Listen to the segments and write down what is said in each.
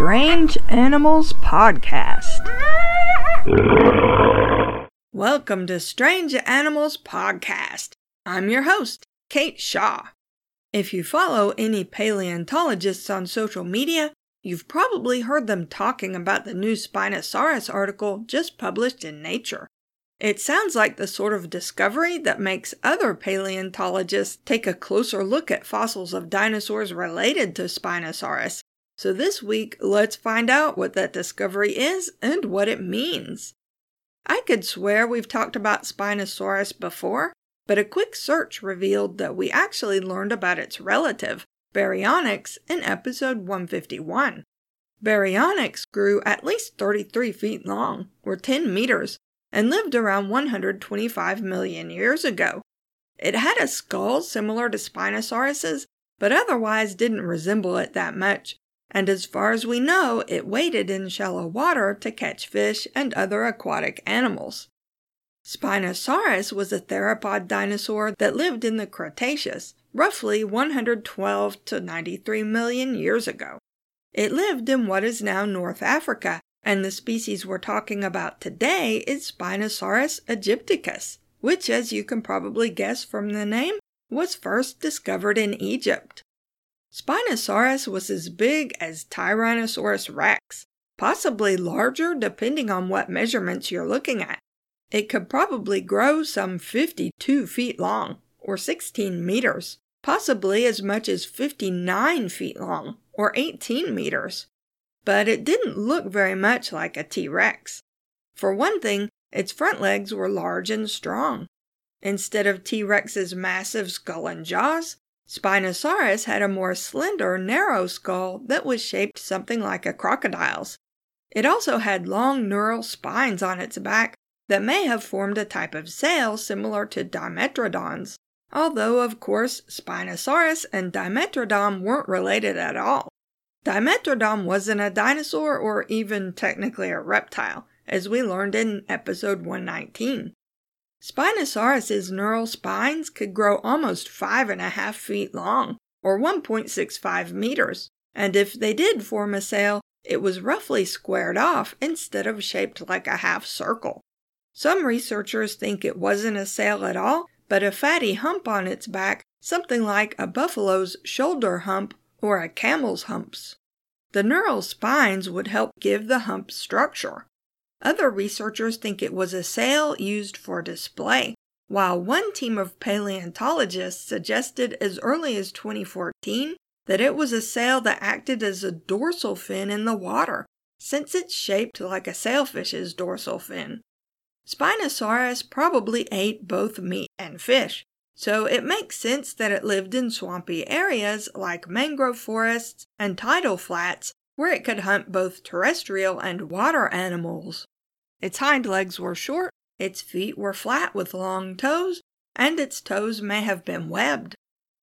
Strange Animals Podcast. Welcome to Strange Animals Podcast. I'm your host, Kate Shaw. If you follow any paleontologists on social media, you've probably heard them talking about the new Spinosaurus article just published in Nature. It sounds like the sort of discovery that makes other paleontologists take a closer look at fossils of dinosaurs related to Spinosaurus so this week, let's find out what that discovery is and what it means. I could swear we've talked about Spinosaurus before, but a quick search revealed that we actually learned about its relative, Baryonyx, in episode 151. Baryonyx grew at least 33 feet long, or 10 meters, and lived around 125 million years ago. It had a skull similar to Spinosaurus's, but otherwise didn't resemble it that much, and as far as we know, it waded in shallow water to catch fish and other aquatic animals. Spinosaurus was a theropod dinosaur that lived in the Cretaceous, roughly 112 to 93 million years ago. It lived in what is now North Africa, and the species we're talking about today is Spinosaurus aegyptiacus, which, as you can probably guess from the name, was first discovered in Egypt. Spinosaurus was as big as Tyrannosaurus rex, possibly larger depending on what measurements you're looking at. It could probably grow some 52 feet long, or 16 meters, possibly as much as 59 feet long, or 18 meters. But it didn't look very much like a T Rex. For one thing, its front legs were large and strong. Instead of T Rex's massive skull and jaws, Spinosaurus had a more slender, narrow skull that was shaped something like a crocodile's. It also had long neural spines on its back that may have formed a type of sail similar to Dimetrodons, although, of course, Spinosaurus and Dimetrodon weren't related at all. Dimetrodon wasn't a dinosaur or even technically a reptile, as we learned in episode 119. Spinosaurus's neural spines could grow almost five and a half feet long, or 1.65 meters, and if they did form a sail, it was roughly squared off instead of shaped like a half circle. Some researchers think it wasn't a sail at all, but a fatty hump on its back, something like a buffalo's shoulder hump or a camel's humps. The neural spines would help give the hump structure. Other researchers think it was a sail used for display, while one team of paleontologists suggested as early as 2014 that it was a sail that acted as a dorsal fin in the water, since it's shaped like a sailfish's dorsal fin. Spinosaurus probably ate both meat and fish, so it makes sense that it lived in swampy areas like mangrove forests and tidal flats where it could hunt both terrestrial and water animals. Its hind legs were short, its feet were flat with long toes, and its toes may have been webbed.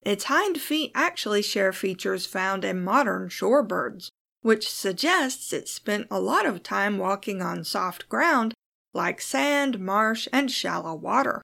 Its hind feet actually share features found in modern shorebirds, which suggests it spent a lot of time walking on soft ground like sand, marsh, and shallow water.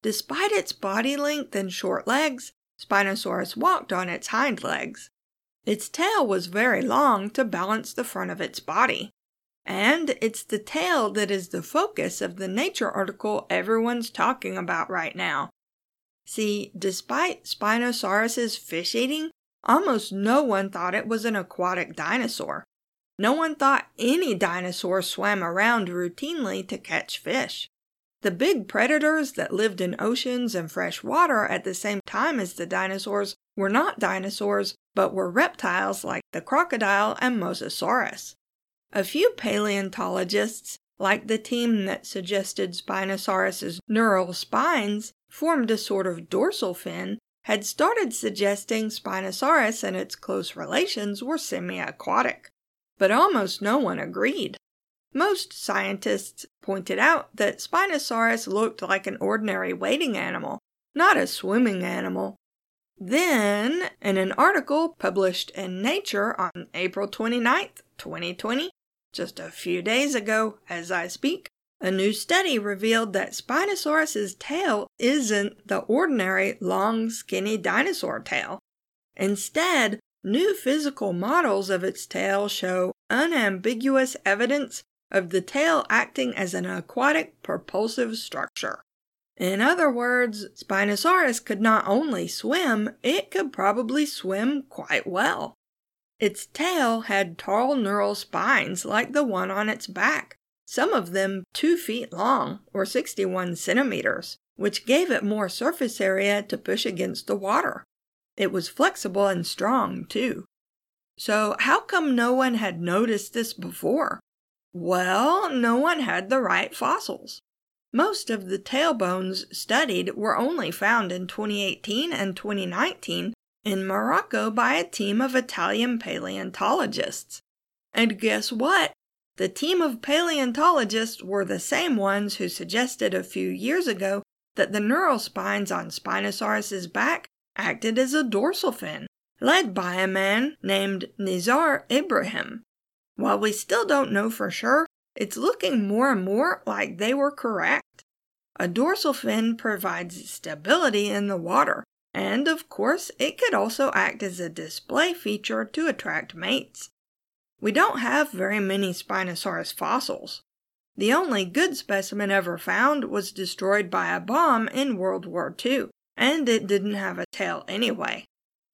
Despite its body length and short legs, Spinosaurus walked on its hind legs. Its tail was very long to balance the front of its body. And it's the tail that is the focus of the Nature article everyone's talking about right now. See, despite Spinosaurus's fish eating, almost no one thought it was an aquatic dinosaur. No one thought any dinosaur swam around routinely to catch fish. The big predators that lived in oceans and fresh water at the same time as the dinosaurs were not dinosaurs, but were reptiles like the crocodile and Mosasaurus. A few paleontologists, like the team that suggested Spinosaurus's neural spines formed a sort of dorsal fin, had started suggesting Spinosaurus and its close relations were semi aquatic. But almost no one agreed. Most scientists pointed out that Spinosaurus looked like an ordinary wading animal, not a swimming animal. Then, in an article published in Nature on April 29, 2020, just a few days ago, as I speak, a new study revealed that Spinosaurus's tail isn't the ordinary long, skinny dinosaur tail. Instead, new physical models of its tail show unambiguous evidence of the tail acting as an aquatic propulsive structure. In other words, Spinosaurus could not only swim, it could probably swim quite well. Its tail had tall neural spines like the one on its back, some of them two feet long or 61 centimeters, which gave it more surface area to push against the water. It was flexible and strong, too. So, how come no one had noticed this before? Well, no one had the right fossils. Most of the tailbones studied were only found in 2018 and 2019 in Morocco by a team of Italian paleontologists. And guess what? The team of paleontologists were the same ones who suggested a few years ago that the neural spines on Spinosaurus's back acted as a dorsal fin, led by a man named Nizar Ibrahim. While we still don't know for sure, it's looking more and more like they were correct. A dorsal fin provides stability in the water, and of course, it could also act as a display feature to attract mates. We don't have very many Spinosaurus fossils. The only good specimen ever found was destroyed by a bomb in World War II, and it didn't have a tail anyway.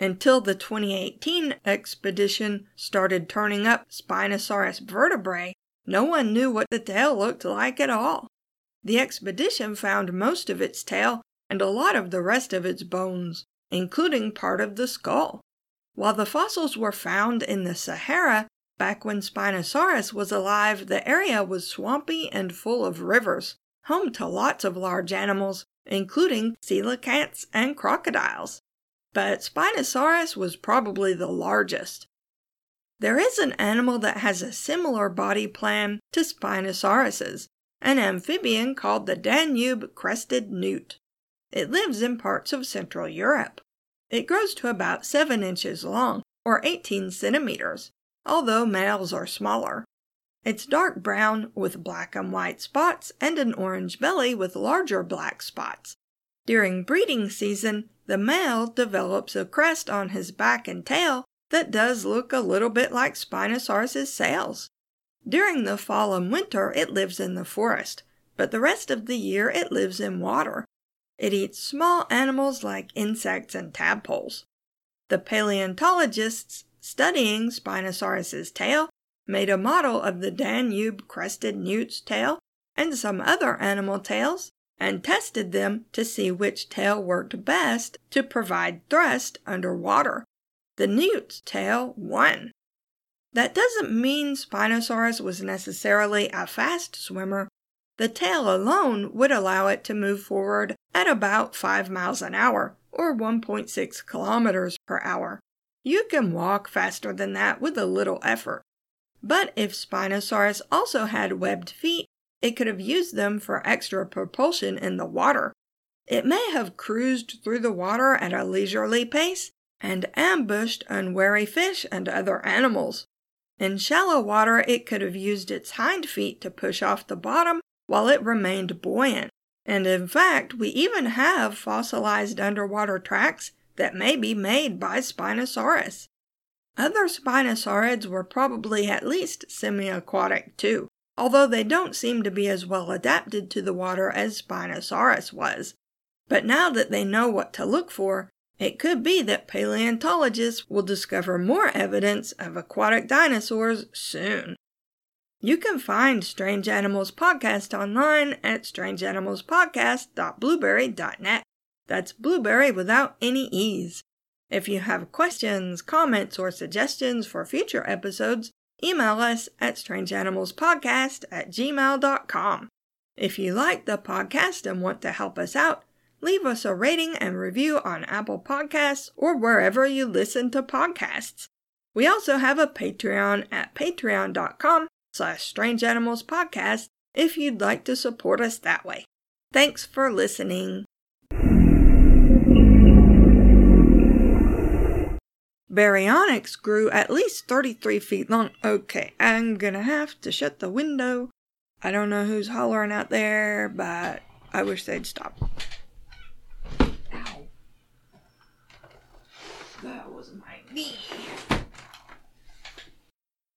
Until the 2018 expedition started turning up Spinosaurus vertebrae, no one knew what the tail looked like at all. The expedition found most of its tail and a lot of the rest of its bones, including part of the skull. While the fossils were found in the Sahara, back when Spinosaurus was alive, the area was swampy and full of rivers, home to lots of large animals, including coelacanths and crocodiles. But Spinosaurus was probably the largest. There is an animal that has a similar body plan to Spinosaurus's, an amphibian called the Danube crested newt. It lives in parts of Central Europe. It grows to about 7 inches long, or 18 centimeters, although males are smaller. It's dark brown with black and white spots and an orange belly with larger black spots. During breeding season, the male develops a crest on his back and tail that does look a little bit like Spinosaurus's sails. During the fall and winter, it lives in the forest, but the rest of the year it lives in water. It eats small animals like insects and tadpoles. The paleontologists studying Spinosaurus's tail made a model of the Danube crested newt's tail and some other animal tails and tested them to see which tail worked best to provide thrust underwater. The newt's tail won. That doesn't mean Spinosaurus was necessarily a fast swimmer. The tail alone would allow it to move forward at about 5 miles an hour, or 1.6 kilometers per hour. You can walk faster than that with a little effort. But if Spinosaurus also had webbed feet, it could have used them for extra propulsion in the water. It may have cruised through the water at a leisurely pace and ambushed unwary fish and other animals. In shallow water, it could have used its hind feet to push off the bottom while it remained buoyant. And in fact, we even have fossilized underwater tracks that may be made by Spinosaurus. Other spinosaurids were probably at least semi aquatic too, although they don't seem to be as well adapted to the water as Spinosaurus was. But now that they know what to look for, it could be that paleontologists will discover more evidence of aquatic dinosaurs soon. You can find Strange Animals Podcast online at strangeanimalspodcast.blubrry.net. That's blueberry without any E's. If you have questions, comments, or suggestions for future episodes, email us at strangeanimalspodcast at gmail.com. If you like the podcast and want to help us out, leave us a rating and review on Apple Podcasts or wherever you listen to podcasts. We also have a Patreon at patreon.com slash Strange Animals Podcast if you'd like to support us that way. Thanks for listening. Baryonyx grew at least 33 feet long. Okay, I'm gonna have to shut the window. I don't know who's hollering out there, but I wish they'd stop. Bicho.